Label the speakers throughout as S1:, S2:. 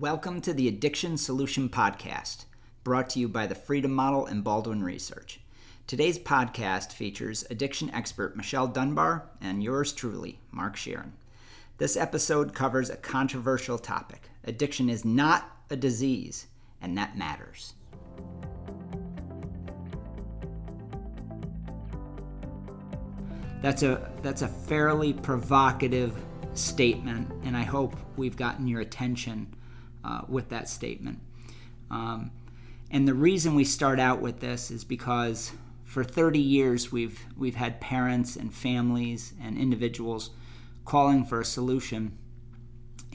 S1: Welcome to the Addiction Solution Podcast, brought to you by the Freedom Model and Baldwin Research. Today's podcast features addiction expert Michelle Dunbar and yours truly, Mark Scheeren. This episode covers a controversial topic. Addiction is not a disease, and that matters. That's a that's a fairly provocative statement, and I hope we've gotten your attention uh, with that statement. Um, and the reason we start out with this is because for 30 years we've we've had parents and families and individuals calling for a solution,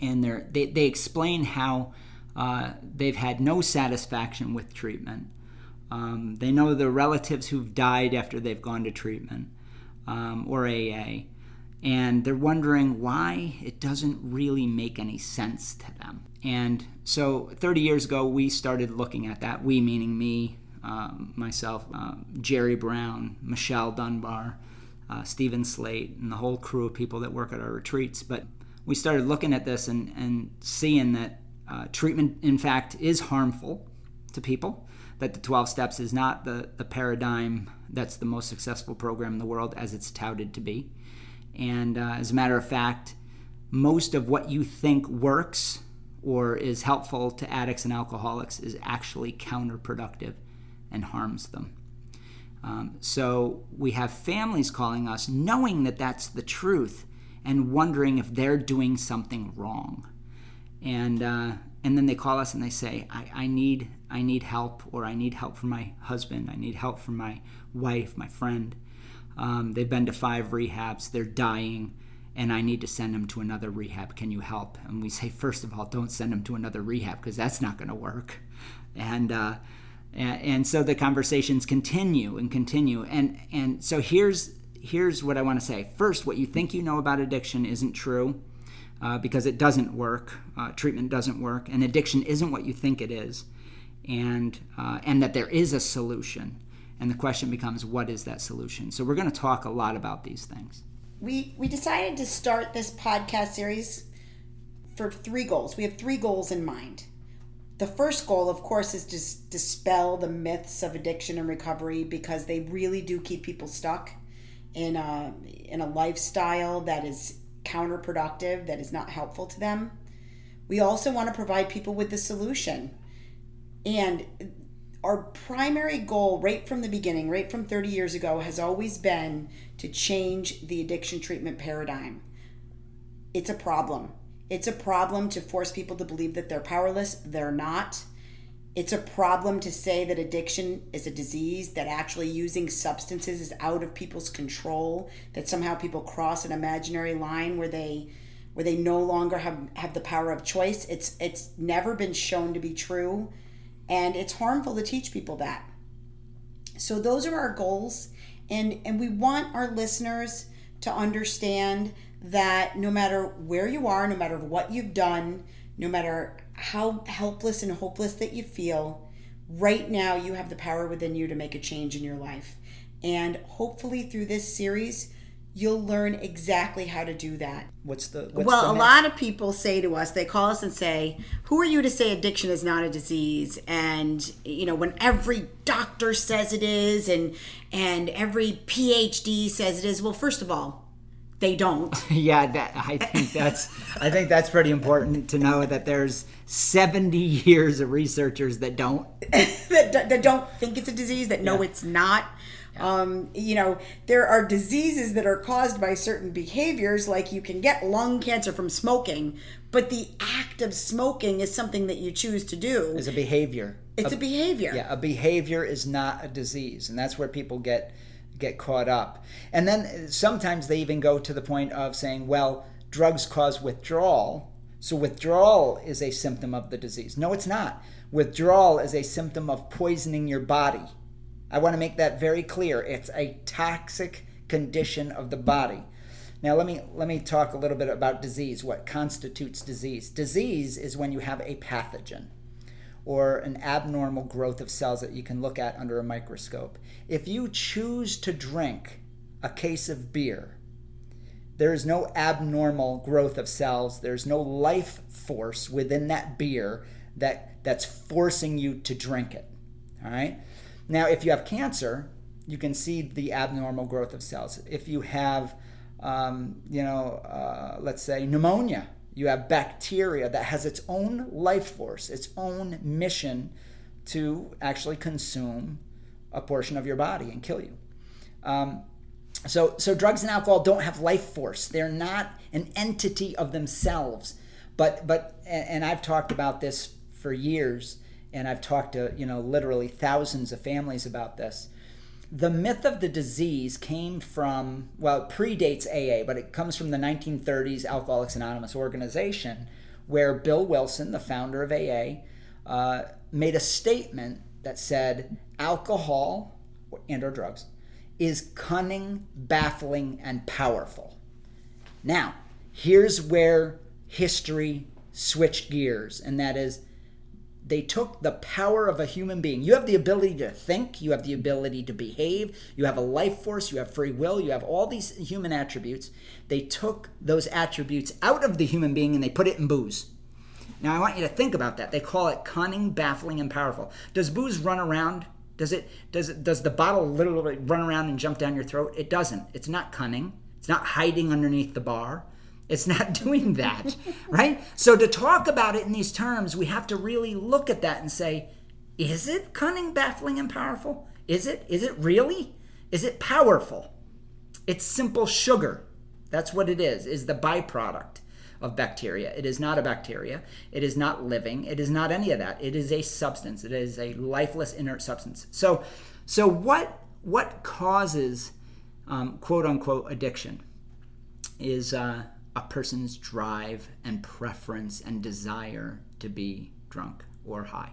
S1: and they they explain how uh, they've had no satisfaction with treatment. Um, they know the relatives who've died after they've gone to treatment um, or AA, and they're wondering why it doesn't really make any sense to them. And so 30 years ago, we started looking at that. We, meaning me, um, myself, uh, Jerry Brown, Michelle Dunbar, uh, Steven Slate, and the whole crew of people that work at our retreats. But we started looking at this and, and seeing that uh, treatment, in fact, is harmful to people, that the 12 steps is not the, the paradigm that's the most successful program in the world as it's touted to be. And uh, as a matter of fact, most of what you think works or is helpful to addicts and alcoholics is actually counterproductive and harms them. Um, so we have families calling us knowing that that's the truth and wondering if they're doing something wrong. And, uh, and then they call us and they say, I, I, need, I need help, or I need help from my husband, I need help from my wife, my friend. Um, they've been to five rehabs, they're dying and I need to send them to another rehab. Can you help? And we say, first of all, don't send them to another rehab because that's not going to work. And, uh, and so the conversations continue and continue. And and so here's here's what I want to say. First, what you think you know about addiction isn't true. Uh, because it doesn't work, uh, treatment doesn't work, and addiction isn't what you think it is, and uh, and that there is a solution. And the question becomes, what is that solution? So we're going to talk a lot about these things
S2: we we decided to start this podcast series for three goals. We have three goals in mind. The first goal, of course, is to dispel the myths of addiction and recovery because they really do keep people stuck in a in a lifestyle that is counterproductive, that is not helpful to them. We also want to provide people with the solution. And our primary goal right from the beginning, right from 30 years ago, has always been to change the addiction treatment paradigm. It's a problem. It's a problem to force people to believe that they're powerless. They're not. It's a problem to say that addiction is a disease, that actually using substances is out of people's control, that somehow people cross an imaginary line where they where they no longer have, have the power of choice. It's it's never been shown to be true and it's harmful to teach people that. So those are our goals and and we want our listeners to understand that no matter where you are, no matter what you've done, no matter how helpless and hopeless that you feel, right now you have the power within you to make a change in your life. And hopefully through this series, you'll learn exactly how to do that.
S1: What's the what's
S2: well?
S1: The
S2: a lot of people say to us, they call us and say, "Who are you to say addiction is not a disease?" And you know, when every doctor says it is, and and every PhD says it is. Well, first of all, they don't.
S1: yeah, that, I think that's I think that's pretty important to know that there's 70 years of researchers that don't
S2: that, that, don't think it's a disease that know yeah. it's not. Um, you know, there are diseases that are caused by certain behaviors, like you can get lung cancer from smoking, but the act of smoking is something that you choose to do.
S1: Is a behavior.
S2: It's a, a behavior.
S1: Yeah, a behavior is not a disease, and that's where people get get caught up. And then sometimes they even go to the point of saying, well, drugs cause withdrawal. So withdrawal is a symptom of the disease. No, it's not. Withdrawal is a symptom of poisoning your body. I want to make that very clear. It's a toxic condition of the body. Now let me let me talk a little bit about disease. What constitutes disease? Disease is when you have a pathogen or an abnormal growth of cells that you can look at under a microscope. If you choose to drink a case of beer, there is no abnormal growth of cells. There's no life force within that beer that that's forcing you to drink it. All right. Now, if you have cancer, you can see the abnormal growth of cells. If you have, um, you know, uh, let's say pneumonia, you have bacteria that has its own life force, its own mission to actually consume a portion of your body and kill you. Um, so, so drugs and alcohol don't have life force. They're not an entity of themselves. But, but, and I've talked about this for years, and I've talked to you know literally thousands of families about this. The myth of the disease came from well, it predates AA, but it comes from the 1930s Alcoholics Anonymous organization, where Bill Wilson, the founder of AA, uh, made a statement that said alcohol and or drugs is cunning, baffling, and powerful. Now, here's where history switched gears, and that is they took the power of a human being. You have the ability to think, you have the ability to behave, you have a life force, you have free will, you have all these human attributes. They took those attributes out of the human being and they put it in booze. Now I want you to think about that. They call it cunning, baffling, and powerful. Does booze run around? Does it does it does the bottle literally run around and jump down your throat? It doesn't. It's not cunning. It's not hiding underneath the bar. It's not doing that, right? So to talk about it in these terms, we have to really look at that and say, is it cunning, baffling, and powerful? Is it? Is it really? Is it powerful? It's simple sugar. That's what it is, is the byproduct of bacteria. It is not a bacteria. It is not living. It is not any of that. It is a substance. It is a lifeless inert substance. So so what what causes um, quote unquote addiction is uh, a person's drive and preference and desire to be drunk or high.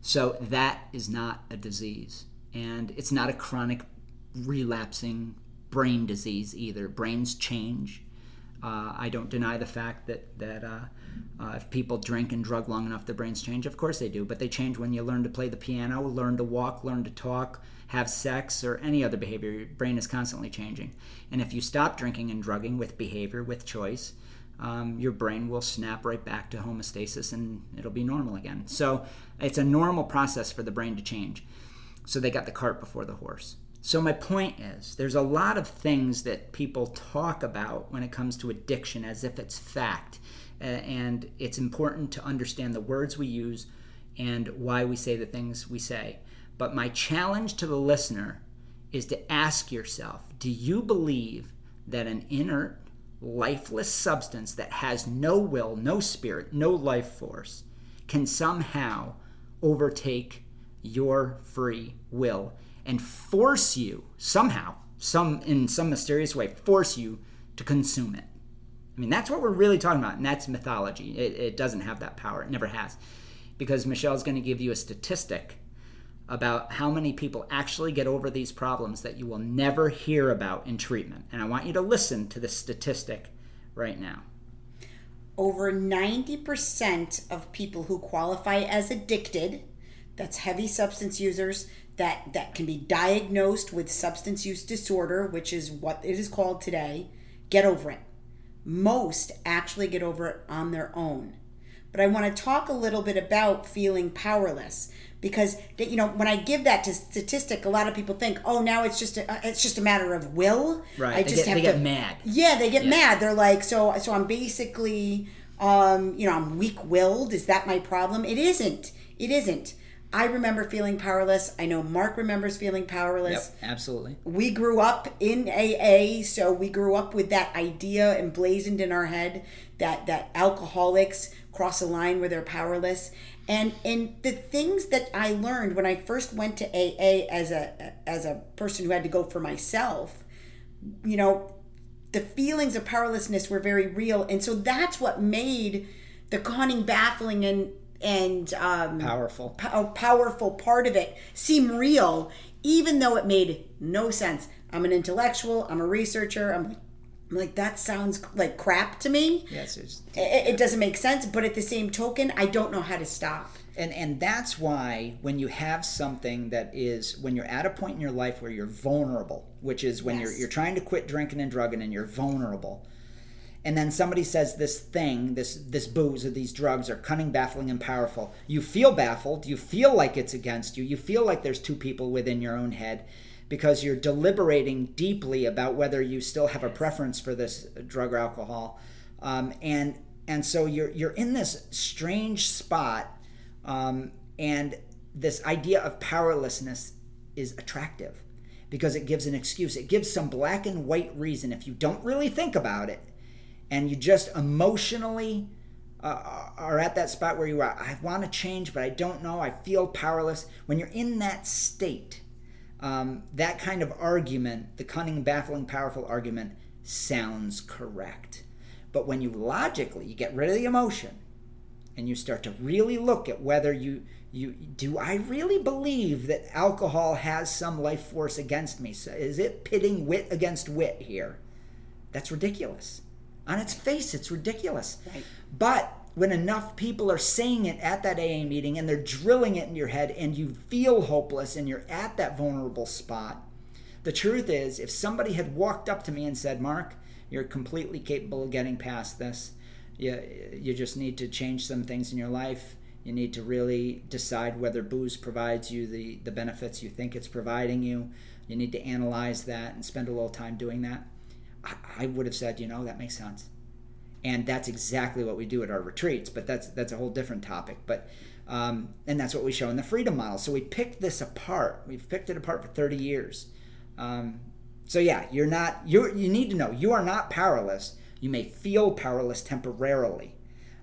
S1: So that is not a disease. And it's not a chronic relapsing brain disease either. Brains change. Uh, I don't deny the fact that, that uh, uh, if people drink and drug long enough, their brains change. Of course they do, but they change when you learn to play the piano, learn to walk, learn to talk, have sex, or any other behavior. Your brain is constantly changing. And if you stop drinking and drugging with behavior, with choice, um, your brain will snap right back to homeostasis and it'll be normal again. So it's a normal process for the brain to change. So they got the cart before the horse. So my point is, there's a lot of things that people talk about when it comes to addiction as if it's fact. And it's important to understand the words we use and why we say the things we say. But my challenge to the listener is to ask yourself do you believe that an inert, lifeless substance that has no will, no spirit, no life force can somehow overtake your free will and force you somehow, some in some mysterious way, force you to consume it? I mean, that's what we're really talking about, and that's mythology. It, it doesn't have that power, it never has. Because Michelle's going to give you a statistic about how many people actually get over these problems that you will never hear about in treatment. And I want you to listen to this statistic right now.
S2: Over 90% of people who qualify as addicted, that's heavy substance users that, that can be diagnosed with substance use disorder, which is what it is called today, get over it. Most actually get over it on their own. But I want to talk a little bit about feeling powerless because you know when I give that to statistic, a lot of people think, oh, now it's just a, uh, it's just a matter of will.
S1: Right.
S2: I
S1: just
S2: they
S1: get, they
S2: to,
S1: get mad.
S2: Yeah, they get yeah. mad. They're like, so so I'm basically, um, you know, I'm weak willed. Is that my problem? It isn't. It isn't. I remember feeling powerless. I know Mark remembers feeling powerless.
S1: Yep, absolutely.
S2: We grew up in AA, so we grew up with that idea emblazoned in our head that that alcoholics cross a line where they're powerless and and the things that I learned when I first went to AA as a as a person who had to go for myself, you know, the feelings of powerlessness were very real, and so that's what made the cunning, baffling, and and um,
S1: powerful
S2: po- powerful part of it seem real, even though it made no sense. I'm an intellectual. I'm a researcher. I'm I'm like that sounds like crap to me.
S1: Yes, it's,
S2: It, it doesn't make sense, but at the same token, I don't know how to stop.
S1: and and that's why when you have something that is when you're at a point in your life where you're vulnerable, which is when you're you're trying to quit drinking and drugging and you're vulnerable. And then somebody says this thing, this this booze or these drugs are cunning, baffling, and powerful. You feel baffled. You feel like it's against you. You feel like there's two people within your own head, because you're deliberating deeply about whether you still have a preference for this drug or alcohol, um, and and so you're you're in this strange spot, um, and this idea of powerlessness is attractive because it gives an excuse. It gives some black and white reason if you don't really think about it, and you just emotionally uh, are at that spot where you are. I want to change, but I don't know. I feel powerless. When you're in that state um, that kind of argument, the cunning, baffling, powerful argument, sounds correct. But when you logically you get rid of the emotion and you start to really look at whether you you do I really believe that alcohol has some life force against me? So is it pitting wit against wit here? That's ridiculous. On its face, it's ridiculous.
S2: Right.
S1: But when enough people are saying it at that AA meeting and they're drilling it in your head and you feel hopeless and you're at that vulnerable spot, the truth is, if somebody had walked up to me and said, Mark, you're completely capable of getting past this, you, you just need to change some things in your life. You need to really decide whether booze provides you the, the benefits you think it's providing you. You need to analyze that and spend a little time doing that. I, would have said, you know, that makes sense. And that's exactly what we do at our retreats but that's that's a whole different topic. But um, and that's what we show in the freedom model. So we picked this apart. We've picked it apart for 30 years. Um, so yeah you're not you you need to know you are not powerless. You may feel powerless temporarily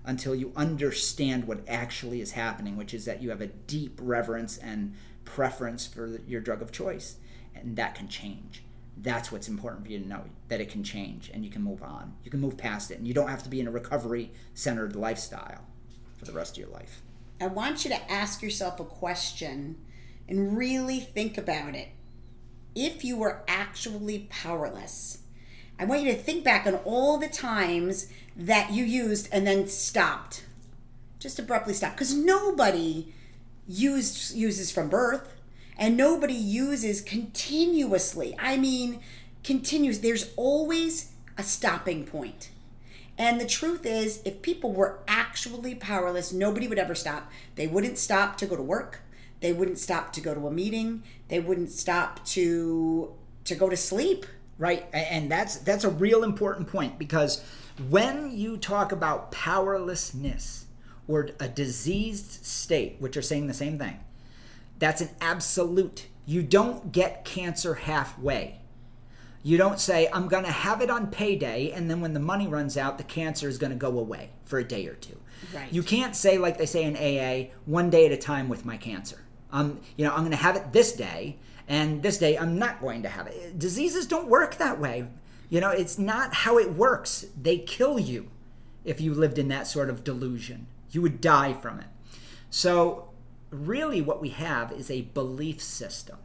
S1: until you understand what actually is happening which is that you have a deep reverence and preference for your drug of choice. And that can change that's what's important for you to know that it can change and you can move on you can move past it and you don't have to be in a recovery centered lifestyle for the rest of your life
S2: I want you to ask yourself a question and really think about it. If you were actually powerless, I want you to think back on all the times that you used and then stopped. Just abruptly stopped. Because nobody used uses from birth and nobody uses continuously. I mean, continuous. There's always a stopping point. And the truth is, if people were actually powerless, nobody would ever stop. They wouldn't stop to go to work. They wouldn't stop to go to a meeting. They wouldn't stop to to go to sleep.
S1: right and that's that's a real important point because when you talk about powerlessness or a diseased state which are saying the same thing that's an absolute you don't get cancer halfway. You don't say i'm going to have it on payday and then when the money runs out the cancer is going to go away for a day or two.
S2: Right.
S1: you can't say like they say in aa one day at a time with my cancer. Um, you know i'm going to have it this day and this day i'm not going to have it. Diseases don't work that way. You know it's not how it works. They kill you if you lived in that sort of delusion. You would die from it. So really what we have is a belief system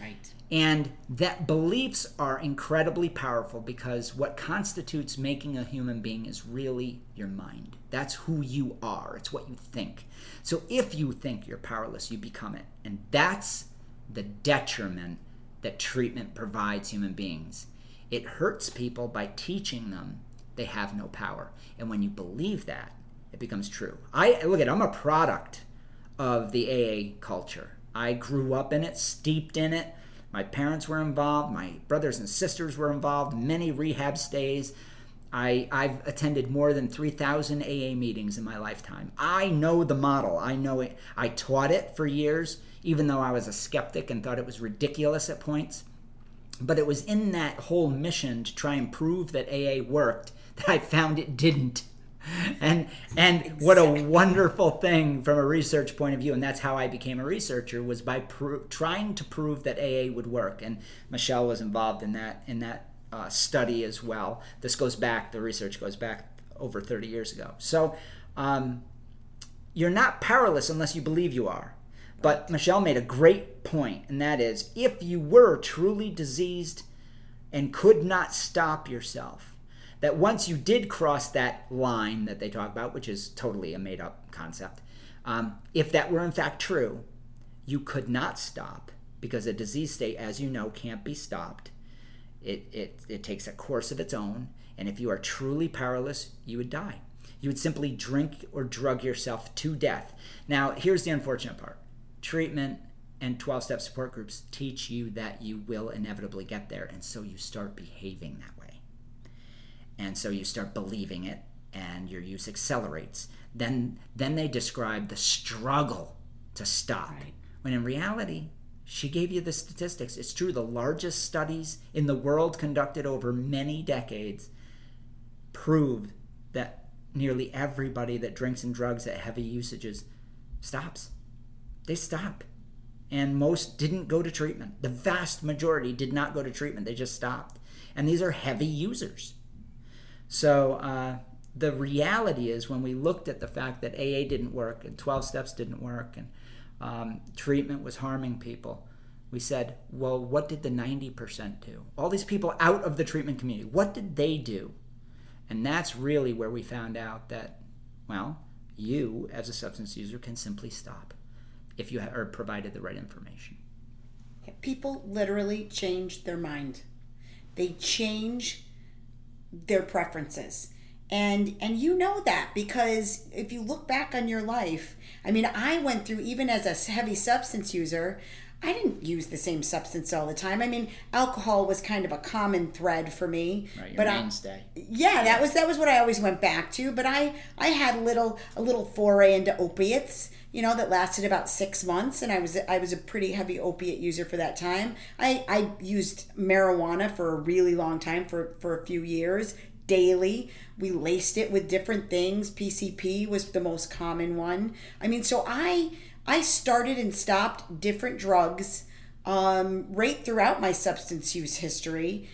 S2: Right.
S1: and that beliefs are incredibly powerful because what constitutes making a human being is really your mind. That's who you are, it's what you think. So if you think you're powerless, you become it. And that's the detriment that treatment provides human beings. It hurts people by teaching them they have no power. And when you believe that, it becomes true. I look at I'm a product of the AA culture. I grew up in it, steeped in it. My parents were involved, my brothers and sisters were involved, many rehab stays. I, I've attended more than 3,000 AA meetings in my lifetime. I know the model. I know it. I taught it for years, even though I was a skeptic and thought it was ridiculous at points. But it was in that whole mission to try and prove that AA worked that I found it didn't. And and what a wonderful thing from a research point of view, and that's how I became a researcher was by pro- trying to prove that AA would work. And Michelle was involved in that in that uh, study as well. This goes back, the research goes back over 30 years ago. So um, you're not powerless unless you believe you are. But Michelle made a great point, and that is if you were truly diseased and could not stop yourself, that once you did cross that line that they talk about, which is totally a made up concept, um, if that were in fact true, you could not stop because a disease state, as you know, can't be stopped. It, it, it takes a course of its own, and if you are truly powerless, you would die. You would simply drink or drug yourself to death. Now, here's the unfortunate part treatment and 12 step support groups teach you that you will inevitably get there, and so you start behaving that way. And so you start believing it, and your use accelerates. Then, then they describe the struggle to stop. Right. When in reality, she gave you the statistics. It's true, the largest studies in the world conducted over many decades prove that nearly everybody that drinks and drugs at heavy usages stops. They stop. And most didn't go to treatment. The vast majority did not go to treatment, they just stopped. And these are heavy users. So uh, the reality is, when we looked at the fact that AA didn't work and 12 steps didn't work and um, treatment was harming people. We said, well, what did the 90% do? All these people out of the treatment community, what did they do? And that's really where we found out that, well, you as a substance user can simply stop if you are provided the right information.
S2: People literally change their mind, they change their preferences. And and you know that because if you look back on your life i mean i went through even as a heavy substance user i didn't use the same substance all the time. I mean alcohol was kind of a common thread for me
S1: right,
S2: but
S1: mainstay.
S2: I, yeah that was that was what i always went back to but i i had a little a little foray into opiates you know that lasted about six months and i was i was a pretty heavy opiate user for that time i i used marijuana for a really long time for for a few years daily. We laced it with different things. PCP was the most common one. I mean, so I I started and stopped different drugs um, right throughout my substance use history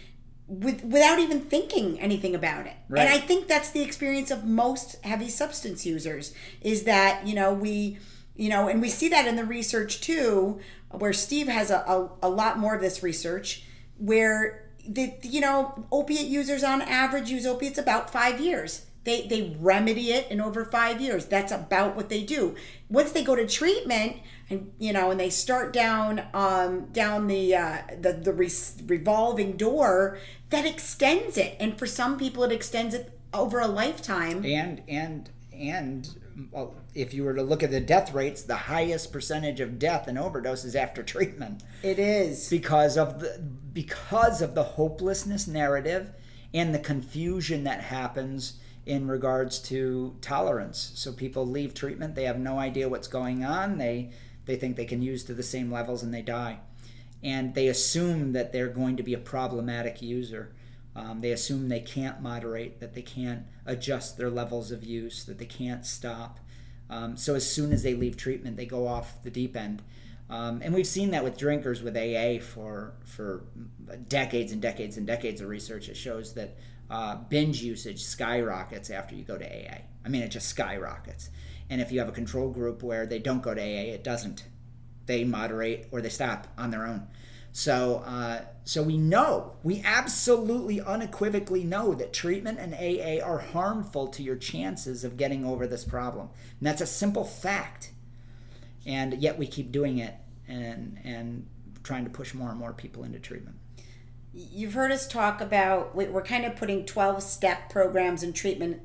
S2: with without even thinking anything about it. Right. And I think that's the experience of most heavy substance users is that, you know, we you know, and we see that in the research too, where Steve has a, a, a lot more of this research where the you know opiate users on average use opiates about five years they they remedy it in over five years. That's about what they do. Once they go to treatment and you know and they start down um down the uh the the re- revolving door that extends it. And for some people it extends it over a lifetime.
S1: And and and well, if you were to look at the death rates, the highest percentage of death and overdoses after treatment.
S2: It is.
S1: Because of the because of the hopelessness narrative and the confusion that happens in regards to tolerance. So people leave treatment, they have no idea what's going on. They they think they can use to the same levels and they die. And they assume that they're going to be a problematic user. Um, they assume they can't moderate, that they can't adjust their levels of use, that they can't stop. Um, so as soon as they leave treatment, they go off the deep end. Um, and we've seen that with drinkers with AA for for decades and decades and decades of research. It shows that uh, binge usage skyrockets after you go to AA. I mean, it just skyrockets. And if you have a control group where they don't go to AA, it doesn't. They moderate or they stop on their own. So, uh, so we know, we absolutely unequivocally know that treatment and AA are harmful to your chances of getting over this problem. And that's a simple fact. And yet we keep doing it and, and trying to push more and more people into treatment.
S2: You've heard us talk about, we're kind of putting 12 step programs and treatment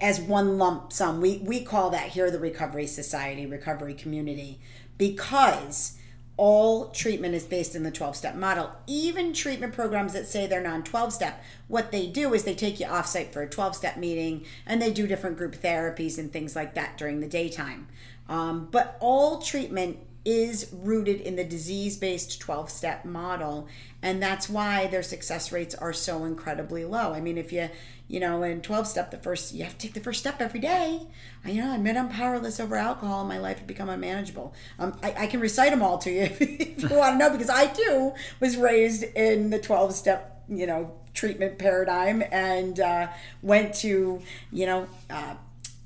S2: as one lump sum. We, we call that here the Recovery Society, Recovery Community, because all treatment is based in the 12 step model. Even treatment programs that say they're non 12 step, what they do is they take you off site for a 12 step meeting and they do different group therapies and things like that during the daytime. Um, but all treatment is rooted in the disease based 12 step model. And that's why their success rates are so incredibly low. I mean, if you you know, in 12 step, the first, you have to take the first step every day. I, you know, I admit I'm powerless over alcohol and my life has become unmanageable. Um, I, I can recite them all to you if, if you want to know, because I too was raised in the 12 step, you know, treatment paradigm and uh, went to, you know, uh,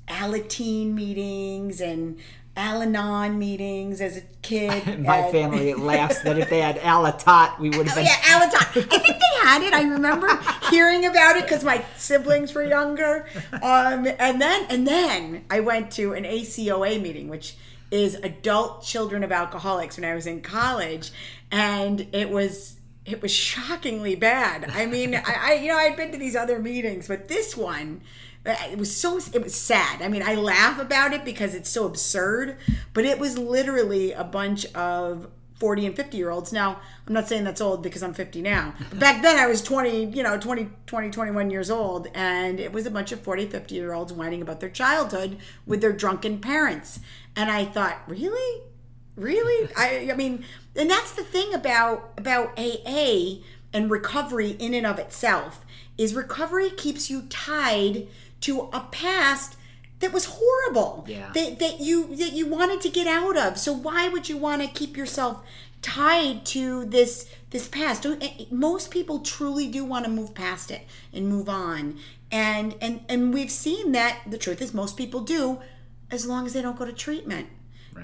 S2: Alateen meetings and Al-Anon meetings as a kid.
S1: My and... family laughs that if they had Alatot, we would have
S2: oh,
S1: been.
S2: yeah, Alatot. I think they had it. I remember hearing about it because my siblings were younger. Um, and then and then I went to an ACOA meeting, which is Adult Children of Alcoholics, when I was in college, and it was it was shockingly bad. I mean, I, I you know I'd been to these other meetings, but this one it was so it was sad. I mean i laugh about it because it's so absurd but it was literally a bunch of 40 and 50 year olds. Now i'm not saying that's old because i'm 50 now but back then i was 20 you know 20 20 21 years old and it was a bunch of 40 50 year olds whining about their childhood with their drunken parents. And i thought really? Really? I i mean and that's the thing about about aa and recovery in and of itself is recovery keeps you tied to a past that was horrible
S1: Yeah.
S2: that, that you that you wanted to get out of. So why would you want to keep yourself tied to this this past? Don't- eh, most people truly do want to move past it and move on. And and and we've seen that the truth is most people do as long as they don't go to treatment.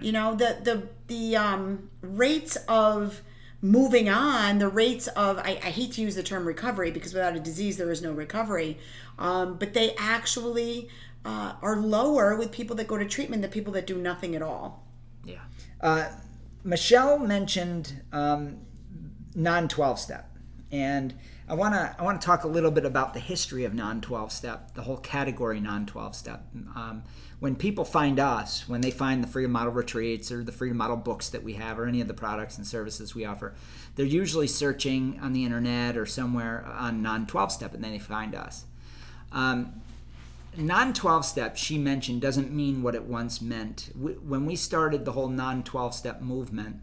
S2: You know the the the um rates of moving on the rates of I, I hate to use the term recovery because without a disease there is no recovery um, but they actually uh, are lower with people that go to treatment than people that do nothing at all
S1: Yeah. Uh, Michelle mentioned um, non 12 step. And I want to I want to talk a little bit about the history of non 12 step, the whole category non 12 step. Um, when people find us, when they find the Freedom Model retreats or the Freedom Model books that we have or any of the products and services we offer, they're usually searching on the internet or somewhere on non 12 step and then they find us. Um, non 12 step she mentioned doesn't mean what it once meant. W- when we started the whole non 12 step movement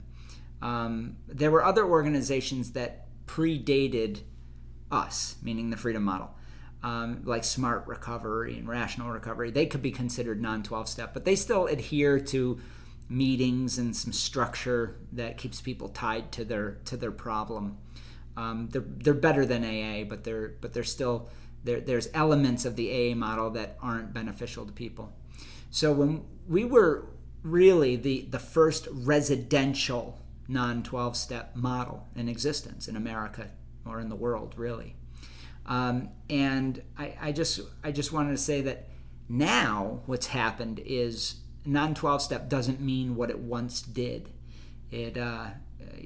S1: um, there were other organizations that predated us meaning the freedom model. Um, like smart recovery and rational recovery they could be considered non 12 step but they still adhere to meetings and some structure that keeps people tied to their to their problem. Um, they're, they're better than AA, but they're but they're still there. There's elements of the AA model that aren't beneficial to people. So when we were really the the first residential non 12 step model in existence in America or in the world, really. Um, and I, I just I just wanted to say that now what's happened is non 12 step doesn't mean what it once did. It uh,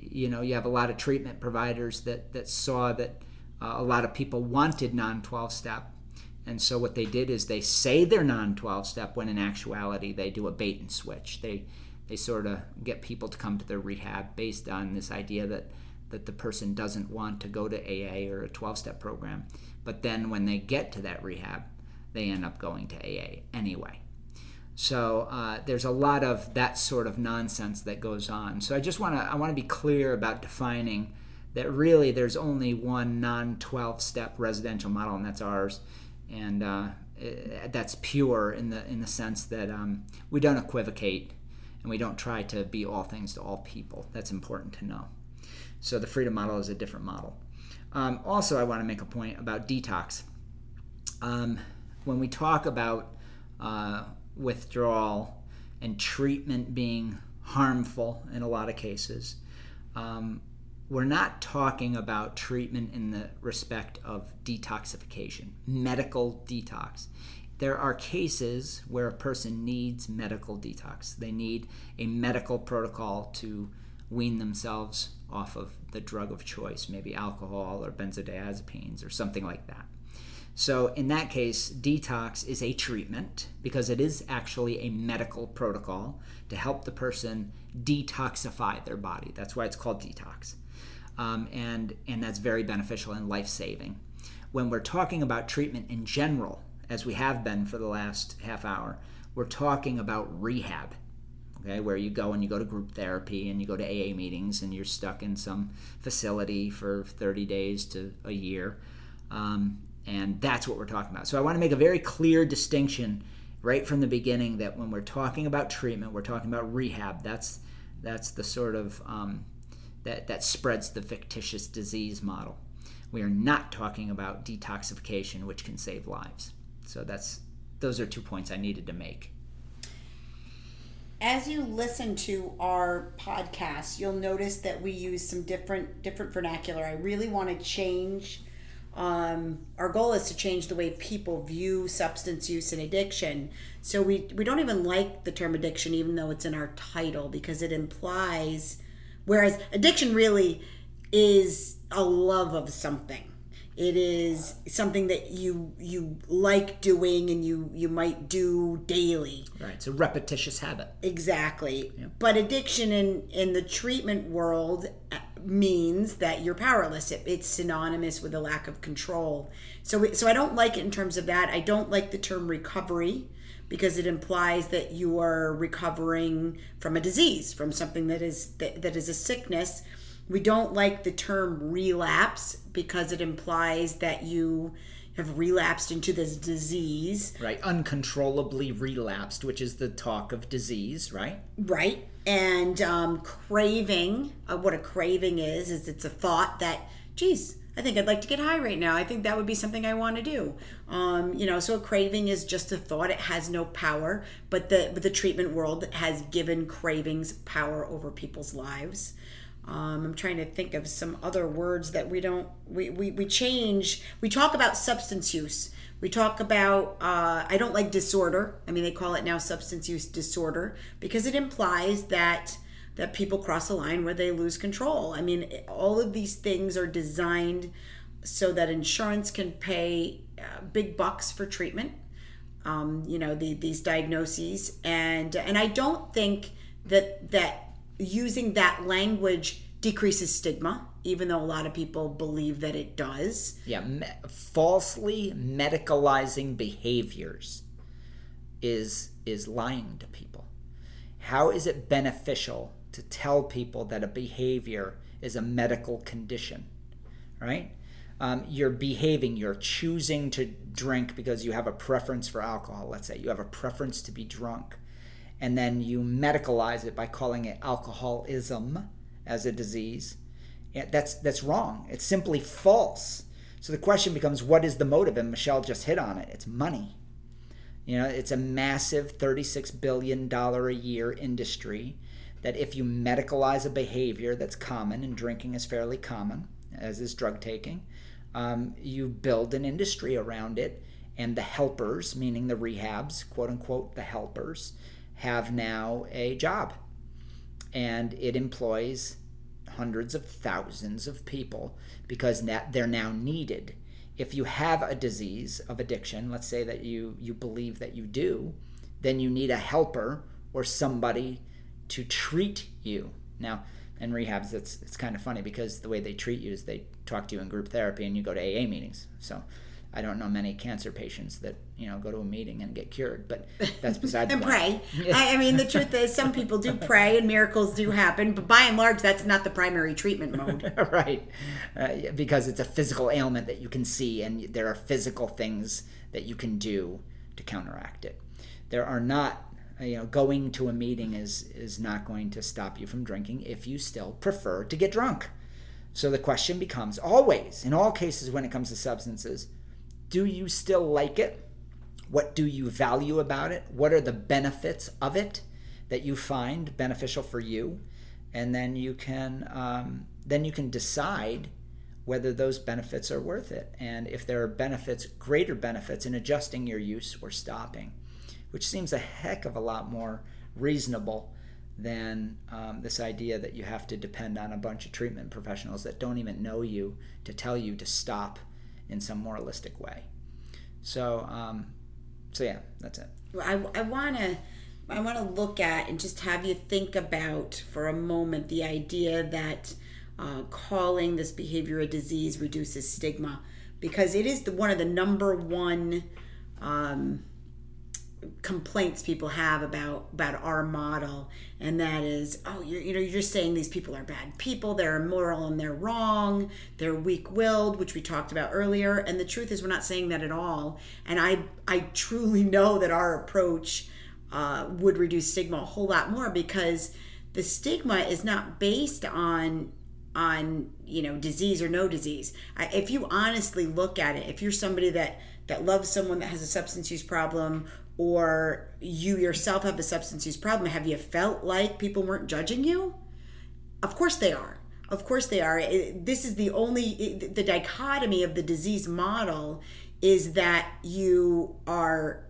S1: you know you have a lot of treatment providers that that saw that uh, a lot of people wanted non 12 step. And so what they did is they say they're non 12 step when in actuality they do a bait and switch. They they sort of get people to come to their rehab based on this idea that that the person doesn't want to go to AA or a 12 step program. But then when they get to that rehab they end up going to AA anyway. So uh, there's a lot of that sort of nonsense that goes on. So I just want to I want to be clear about defining that really there's only one non-12 step residential model, and that's ours, and uh, eh, that's pure in the in the sense that um, we don't equivocate and we don't try to be all things to all people. That's important to know. So the freedom model is a different model. Um, also, I want to make a point about detox. Um, when we talk about uh, withdrawal and treatment being harmful in a lot of cases, um, we're not talking about treatment in the respect of detoxification, medical detox. There are cases where a person needs medical detox. They need a medical protocol to wean themselves off of the drug of choice, maybe alcohol or benzodiazepines or something like that. So, in that case, detox is a treatment because it is actually a medical protocol to help the person detoxify their body. That's why it's called detox. Um, and, and that's very beneficial and life saving. When we're talking about treatment in general, as we have been for the last half hour, we're talking about rehab okay, where you go and you go to group therapy and you go to AA meetings and you're stuck in some facility for 30 days to a year. Um, and that's what we're talking about. So I want to make a very clear distinction right from the beginning that when we're talking about treatment, we're talking about rehab. That's that's the sort of um, that that spreads the fictitious disease model. We are not talking about detoxification, which can save lives. So that's those are two points I needed to make.
S2: as you listen to our podcast, you'll notice that we use some different different vernacular. I really want to change um, our goal is to change the way people view substance use and addiction. So we we don't even like the term addiction, even though it's in our title, because it implies. Whereas addiction really is a love of something. It is something that you you like doing and you you might do daily.
S1: Right. It's a repetitious habit.
S2: Exactly. But addiction in in the treatment world uh, means that you're powerless. It, it's synonymous with a lack of control. So so I don't like it in terms of that. I don't like the term recovery because it implies that you are recovering from a disease, from something that is that, that is a sickness. We don't like the term relapse because it implies that you have relapsed into this disease.
S1: Right. Uncontrollably relapsed, which is the talk of disease, right?
S2: Right. And um, craving, uh, what a craving is, is it's a thought that, geez, I think I'd like to get high right now. I think that would be something I want to do. Um, you know, so a craving is just a thought. It has no power, but the but the treatment world has given cravings power over people's lives. Um, I'm trying to think of some other words that we don't we, we, we change. We talk about substance use. We talk about uh, I don't like disorder. I mean, they call it now substance use disorder because it implies that that people cross a line where they lose control. I mean, all of these things are designed so that insurance can pay uh, big bucks for treatment. Um, you know, the, these diagnoses, and and I don't think that that using that language decreases stigma, even though a lot of people believe that it does.
S1: Yeah, me- falsely medicalizing behaviors is is lying to people. How is it beneficial to tell people that a behavior is a medical condition? Right? Um, you're behaving, you're choosing to drink because you have a preference for alcohol, let's say. You have a preference to be drunk and then you medicalize it by calling it alcoholism as a disease. That's that's wrong. It's simply false. So the question becomes, what is the motive? And Michelle just hit on it. It's money. You know, it's a massive thirty-six billion dollar a year industry. That if you medicalize a behavior that's common, and drinking is fairly common, as is drug taking, um, you build an industry around it, and the helpers, meaning the rehabs, quote unquote, the helpers, have now a job. And it employs hundreds of thousands of people because they're now needed. If you have a disease of addiction let's say that you you believe that you do then you need a helper or somebody to treat you now in rehabs it's it's kind of funny because the way they treat you is they talk to you in group therapy and you go to AA meetings so I don't know many cancer patients that you know go to a meeting and get cured, but that's beside the
S2: and pray. I, I mean, the truth is, some people do pray and miracles do happen, but by and large, that's not the primary treatment mode.
S1: right, uh, because it's a physical ailment that you can see, and there are physical things that you can do to counteract it. There are not you know going to a meeting is is not going to stop you from drinking if you still prefer to get drunk. So the question becomes always in all cases when it comes to substances do you still like it? What do you value about it? What are the benefits of it that you find beneficial for you? And then you can um, then you can decide whether those benefits are worth it, and if there are benefits, greater benefits in adjusting your use or stopping, which seems a heck of a lot more reasonable than um, this idea that you have to depend on a bunch of treatment professionals that don't even know you to tell you to stop in some moralistic way. So, um, so yeah, that's it.
S2: Well, I, I want to. I want to look at and just have you think about for a moment the idea that uh, calling this behavior a disease reduces stigma because it is the, one of the number one um, complaints people have about about our model. And that is oh you're, you know you're just saying these people are bad people. They're immoral and they're wrong. They're weak-willed which we talked about earlier. And the truth is we're not saying that at all. And i i truly know that our approach uh, would reduce stigma a whole lot more because the stigma is not based on on you know disease or no disease. If you honestly look at it if you're somebody that that loves someone that has a substance use problem or you yourself have a substance use problem, have you felt like people weren't judging you? Of course they are. Of course they are. This is the only the dichotomy of the disease model is that you are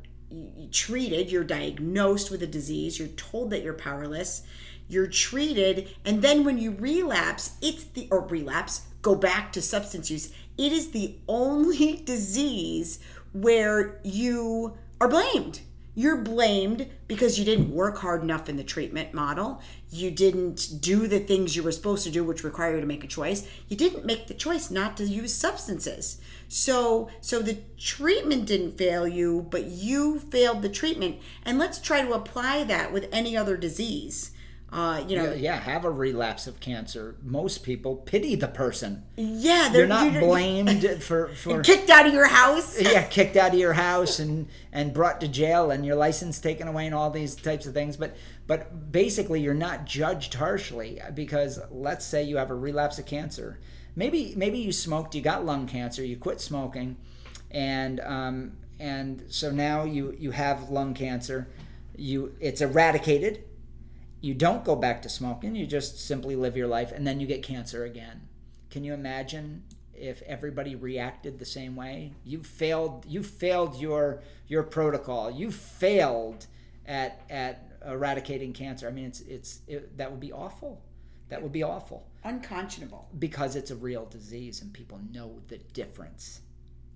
S2: treated, you're diagnosed with a disease, you're told that you're powerless, you're treated, and then when you relapse, it's the or relapse, go back to substance use. It is the only disease where you are blamed. You're blamed because you didn't work hard enough in the treatment model. You didn't do the things you were supposed to do, which require you to make a choice. You didn't make the choice not to use substances. So, so the treatment didn't fail you, but you failed the treatment. And let's try to apply that with any other disease. Uh, you know,
S1: Yeah, have a relapse of cancer. Most people pity the person.
S2: yeah, they're
S1: You're not
S2: you're-
S1: blamed for for
S2: kicked out of your house.
S1: yeah, kicked out of your house and and brought to jail and your license taken away and all these types of things. But but basically, you're not judged harshly because let's say you have a relapse of cancer. Maybe maybe you smoked, you got lung cancer, you quit smoking, and um, and so now you you have lung cancer. You it's eradicated. You don't go back to smoking. You just simply live your life, and then you get cancer again. Can you imagine if everybody reacted the same way? You failed. You failed your your protocol. You failed at at eradicating cancer. I mean, it's it's it, that would be awful. That would be awful
S2: Unconscionable.
S1: because it's a real disease and people know the difference.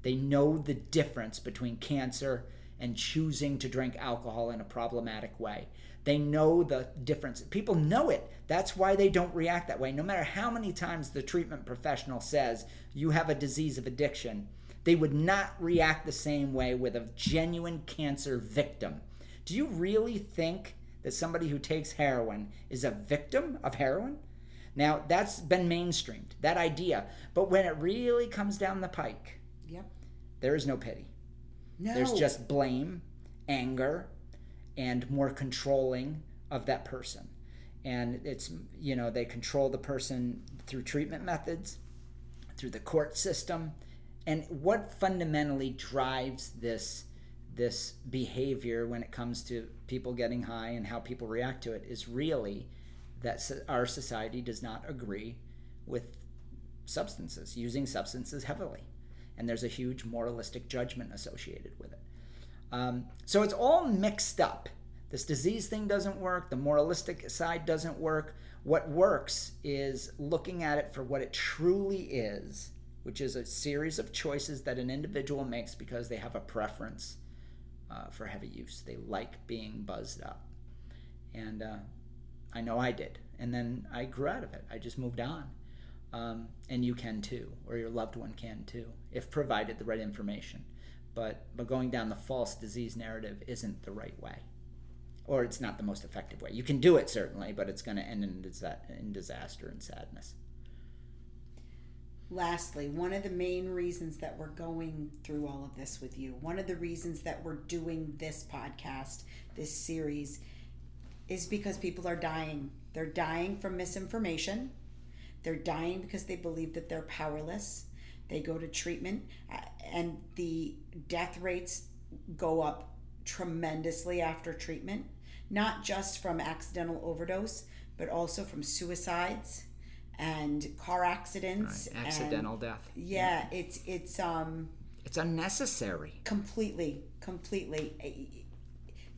S1: They know the difference between cancer and choosing to drink alcohol in a problematic way. They know the difference. People know it. That's why they don't react that way. No matter how many times the treatment professional says you have a disease of addiction, they would not react the same way with a genuine cancer victim. Do you really think that somebody who takes heroin is a victim of heroin? Now, that's been mainstreamed, that idea. But when it really comes down the pike,
S2: Yep.
S1: there is no pity.
S2: No.
S1: There's just blame, anger, and more controlling of that person. And it's, you know, they control the person through treatment methods, through the court system. And what fundamentally drives this this behavior when it comes to people getting high and how people react to it is really that our society does not agree with substances, using substances heavily. And there's a huge moralistic judgment associated with it. Um, so it's all mixed up. This disease thing doesn't work, the moralistic side doesn't work. What works is looking at it for what it truly is, which is a series of choices that an individual makes because they have a preference uh, for heavy use. They like being buzzed up. And uh, I know I did. And then I grew out of it. I just moved on. Um, and you can too, or your loved one can too, if provided the right information. But, but going down the false disease narrative isn't the right way. Or it's not the most effective way. You can do it certainly, but it's going to end in, disa- in disaster and sadness.
S2: Lastly, one of the main reasons that we're going through all of this with you, one of the reasons that we're doing this podcast, this series, is because people are dying. They're dying from misinformation. They're dying because they believe that they're powerless. They go to treatment, uh, and the death rates go up tremendously after treatment, not just from accidental overdose, but also from suicides and car accidents. and-
S1: Accidental death.
S2: yeah, it's it's um
S1: It's unnecessary.
S2: completely completely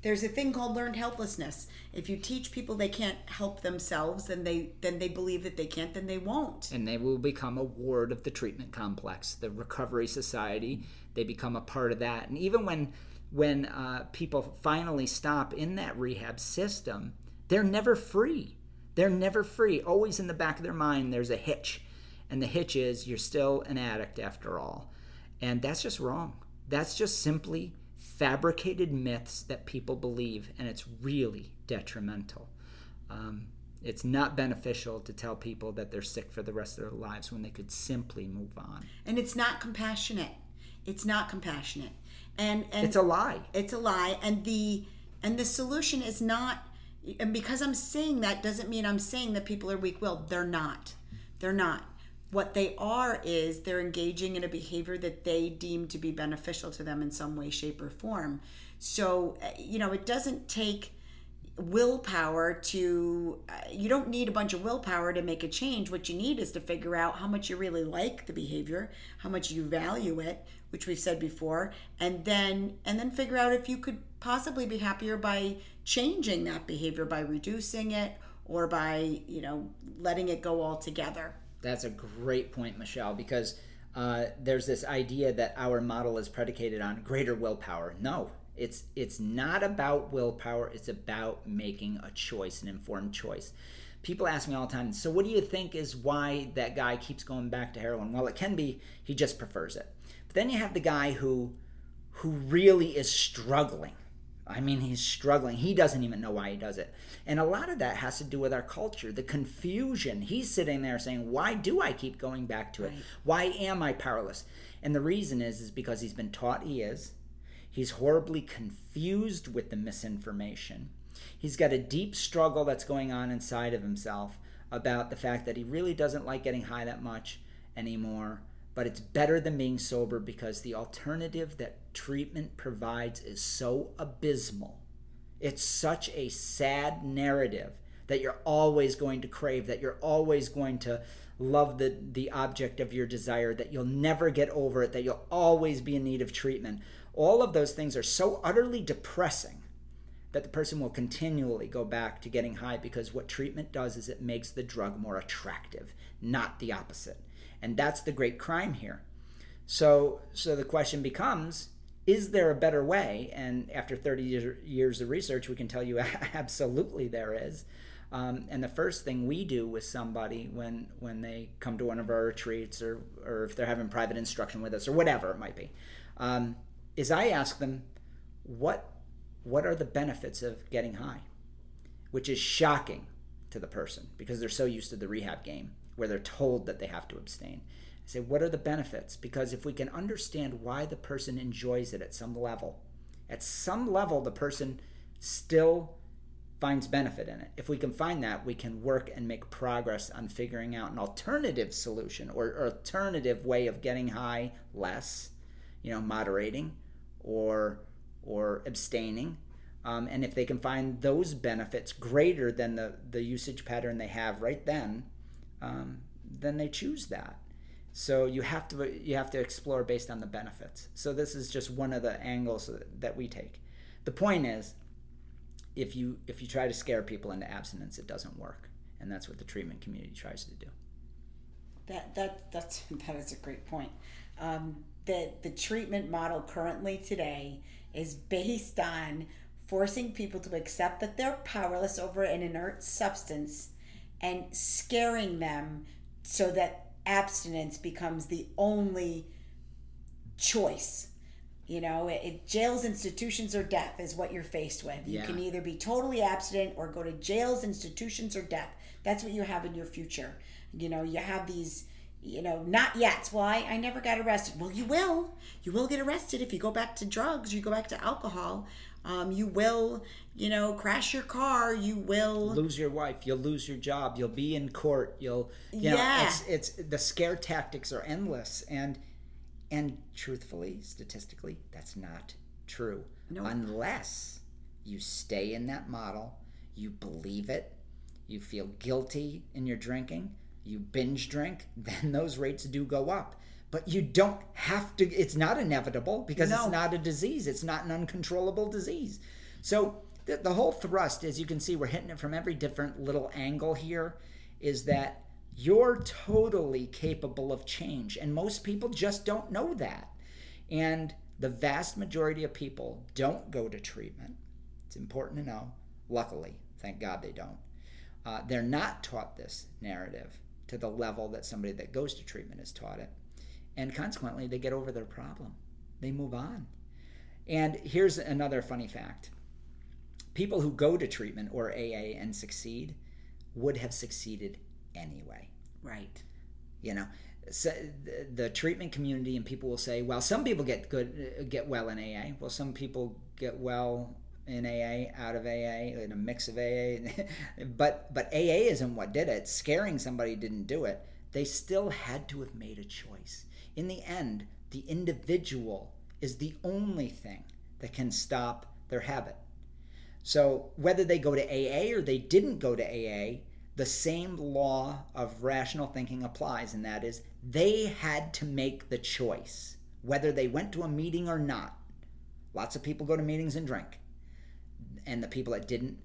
S2: there's a thing called learned helplessness. If you teach people they can't help themselves then they then they believe that they can't then they won't.
S1: And they will become a ward of the treatment complex the recovery society. They become a part of that. And even when when uh, people finally stop in that rehab system they're never free. They're never free. Always in the back of their mind there's a hitch. And the hitch is you're still an addict after all. And that's just wrong. That's just simply fabricated myths that people believe and it's really detrimental. Um, it's not beneficial to tell people that they're sick for the rest of their lives when they could simply move on.
S2: and it's not compassionate. It's not compassionate. And and
S1: It's a lie.
S2: it's a lie. And the and the solution is not and because i'm saying that doesn't mean i'm saying that people are weak-willed. They're not. They're not what they are is they're engaging in a behavior that they deem to be beneficial to them in some way shape or form. So uh, you know it doesn't take willpower to uh, you don't need a bunch of willpower to make a change. What you need is to figure out how much you really like the behavior how much you value it which we've said before and then and then figure out if you could possibly be happier by changing that behavior by reducing it or by you know letting it go altogether
S1: that's a great point michelle because uh, there's this idea that our model is predicated on greater willpower no it's it's not about willpower, it's about making a choice, an informed choice. People ask me all the time, so what do you think is why that guy keeps going back to heroin? Well, it can be he just prefers it. But then you have the guy who who really is struggling. I mean, he's struggling. He doesn't even know why he does it. And a lot of that has to do with our culture, the confusion. He's sitting there saying, "Why do I keep going back to it? Right. Why am I powerless?" And the reason is is because he's been taught he is He's horribly confused with the misinformation. He's got a deep struggle that's going on inside of himself about the fact that he really doesn't like getting high that much anymore, but it's better than being sober because the alternative that treatment provides is so abysmal. It's such a sad narrative that you're always going to crave, that you're always going to love the, the object of your desire, that you'll never get over it, that you'll always be in need of treatment. All of those things are so utterly depressing that the person will continually go back to getting high because what treatment does is it makes the drug more attractive, not the opposite. And that's the great crime here. So, so the question becomes is there a better way? And after 30 years of research, we can tell you absolutely there is. Um, and the first thing we do with somebody when when they come to one of our retreats or or if they're having private instruction with us or whatever it might be, um, is I ask them what what are the benefits of getting high, which is shocking to the person because they're so used to the rehab game where they're told that they have to abstain. I say, what are the benefits? Because if we can understand why the person enjoys it at some level, at some level, the person still finds benefit in it. If we can find that, we can work and make progress on figuring out an alternative solution or, or alternative way of getting high less, you know, moderating or or abstaining. Um, and if they can find those benefits greater than the, the usage pattern they have right then, um, then they choose that. So you have to you have to explore based on the benefits. So this is just one of the angles that we take. The point is, if you if you try to scare people into abstinence, it doesn't work, and that's what the treatment community tries to do.
S2: That that that's that is a great point. Um, that the treatment model currently today is based on forcing people to accept that they're powerless over an inert substance and scaring them so that abstinence becomes the only choice you know, it, it, jails, institutions, or death is what you're faced with. You can either be totally abstinent or go to jails, institutions, or death. That's what you have in your future. You know, you have these, you know, not yet. Well, I, I never got arrested. Well, you will. You will get arrested if you go back to drugs, you go back to alcohol. Um, you will, you know, crash your car. You will
S1: lose your wife. You'll lose your job. You'll be in court. You'll, you know, yeah. it's, it's the scare tactics are endless. And, and truthfully, statistically, that's not true. No. Unless you stay in that model, you believe it, you feel guilty in your drinking, you binge drink, then those rates do go up. But you don't have to, it's not inevitable because no. it's not a disease, it's not an uncontrollable disease. So the, the whole thrust, as you can see, we're hitting it from every different little angle here, is that you're totally capable of change. And most people just don't know that. And the vast majority of people don't go to treatment. It's important to know. Luckily, thank God they don't. Uh, they're not taught this narrative to the level that somebody that goes to treatment is taught it. And consequently, they get over their problem. They move on. And here's another funny fact people who go to treatment or AA and succeed would have succeeded anyway.
S2: Right.
S1: You know, so the, the, treatment community and people will say, well, some people get good, get well in AA. Well, some people get well in AA, out of AA, in a mix of AA. but but AA isn't what did it. Scaring somebody didn't do it. They still had to have made a choice. In the end, the individual is the only thing that can stop their habit. So whether they go to AA or they didn't go to AA, the same law of rational thinking applies, and that is they had to make the choice whether they went to a meeting or not. Lots of people go to meetings and drink, and the people that didn't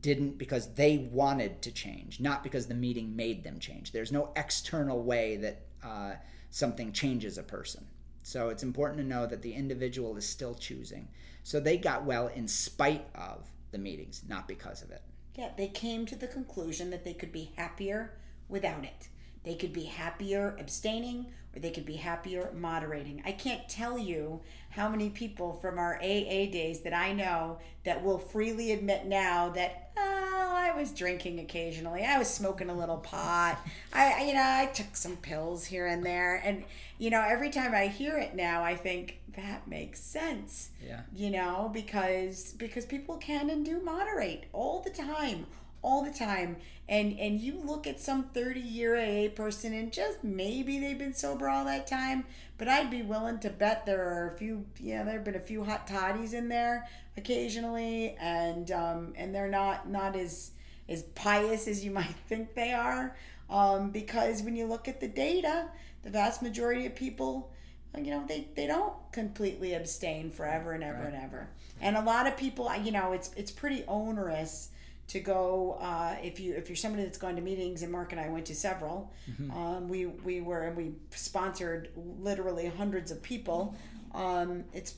S1: didn't because they wanted to change, not because the meeting made them change. There's no external way that uh, something changes a person. So it's important to know that the individual is still choosing. So they got well in spite of the meetings, not because of it.
S2: Yeah, they came to the conclusion that they could be happier without it. They could be happier abstaining or they could be happier moderating. I can't tell you how many people from our AA days that I know that will freely admit now that, oh, I was drinking occasionally. I was smoking a little pot. I, you know, I took some pills here and there. And, you know, every time I hear it now, I think that makes sense.
S1: Yeah.
S2: You know, because because people can and do moderate all the time all the time and and you look at some 30 year AA person and just maybe they've been sober all that time but I'd be willing to bet there are a few yeah there have been a few hot toddies in there occasionally and um, and they're not not as as pious as you might think they are um, because when you look at the data the vast majority of people you know they, they don't completely abstain forever and ever right. and ever and a lot of people you know it's it's pretty onerous to go uh, if you if you're somebody that's gone to meetings and Mark and I went to several. Mm-hmm. Um, we we were and we sponsored literally hundreds of people. Um, it's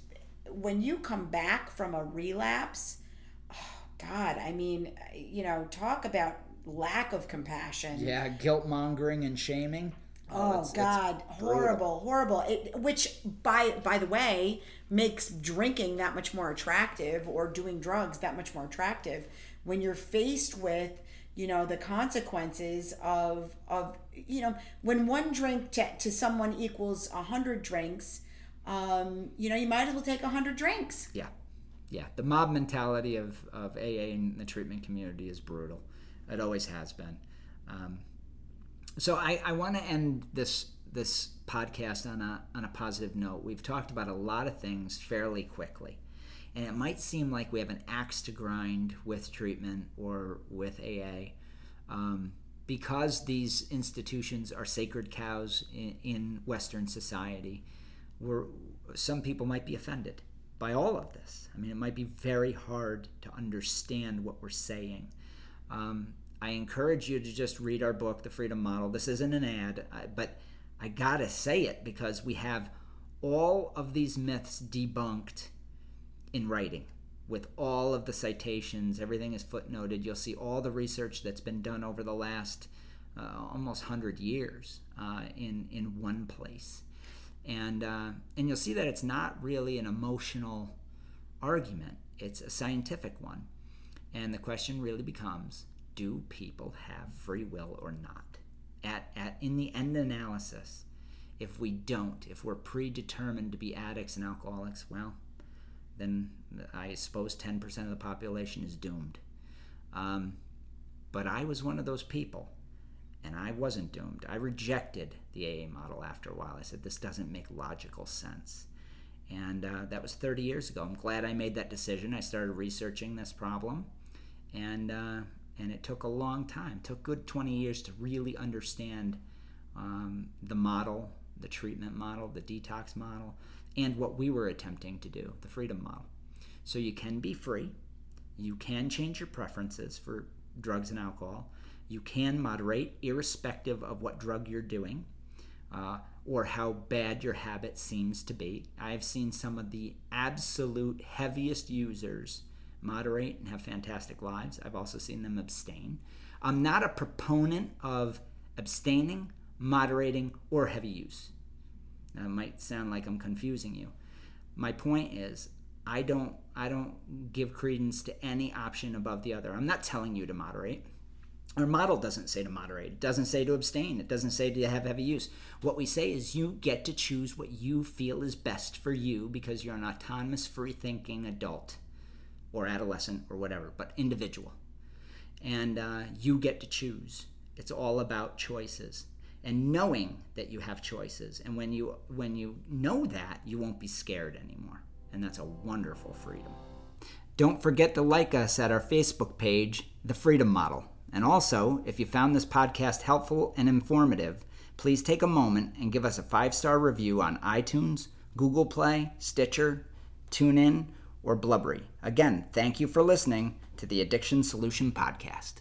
S2: when you come back from a relapse. Oh God, I mean, you know, talk about lack of compassion.
S1: Yeah, guilt mongering and shaming.
S2: Oh, oh it's, God, it's horrible, horrible. It, which by by the way makes drinking that much more attractive, or doing drugs that much more attractive when you're faced with you know the consequences of of you know when one drink to, to someone equals a hundred drinks um you know you might as well take a hundred drinks.
S1: Yeah. Yeah. The mob mentality of of aa in the treatment community is brutal. It always has been. Um, so i i want to end this this podcast on a on a positive note. We've talked about a lot of things fairly quickly and it might seem like we have an axe to grind with treatment or with AA. Um, because these institutions are sacred cows in, in Western society, we're, some people might be offended by all of this. I mean, it might be very hard to understand what we're saying. Um, I encourage you to just read our book, The Freedom Model. This isn't an ad, but I gotta say it because we have all of these myths debunked in writing with all of the citations. Everything is footnoted. You'll see all the research that's been done over the last uh, almost 100 years uh, in, in one place. And, uh, and you'll see that it's not really an emotional argument, it's a scientific one. And the question really becomes do people have free will or not? At, at, in the end analysis, if we don't, if we're predetermined to be addicts and alcoholics, well, then I suppose 10% of the population is doomed. Um, but I was one of those people, and I wasn't doomed. I rejected the AA model after a while. I said, this doesn't make logical sense. And uh, that was 30 years ago. I'm glad I made that decision. I started researching this problem, and, uh, and it took a long time. It took good 20 years to really understand um, the model, the treatment model, the detox model, and what we were attempting to do, the freedom model. So you can be free, you can change your preferences for drugs and alcohol, you can moderate irrespective of what drug you're doing. Uh, or how bad your habit seems to be. I've seen some of the absolute heaviest users moderate and have fantastic lives. I've also seen them abstain. I'm not a proponent of abstaining, moderating, or heavy use. That might sound like I'm confusing you. My point is, I don't I don't give credence to any option above the other. I'm not telling you to moderate. Our model doesn't say to moderate. It doesn't say to abstain. It doesn't say to have heavy use. What we say is you get to choose what you feel is best for you because you're an autonomous, free thinking adult or adolescent or whatever, but individual. And uh, you get to choose. It's all about choices and knowing that you have choices and when you when you know that you won't be scared anymore and that's a wonderful freedom Don't forget to like us at our Facebook page, The Freedom Model. And also, if you found this podcast helpful and informative, please take a moment and give us a five star review on iTunes, Google Play, Stitcher, TuneIn, or Blubrry. Again, thank you for listening to the Addiction Solution Podcast.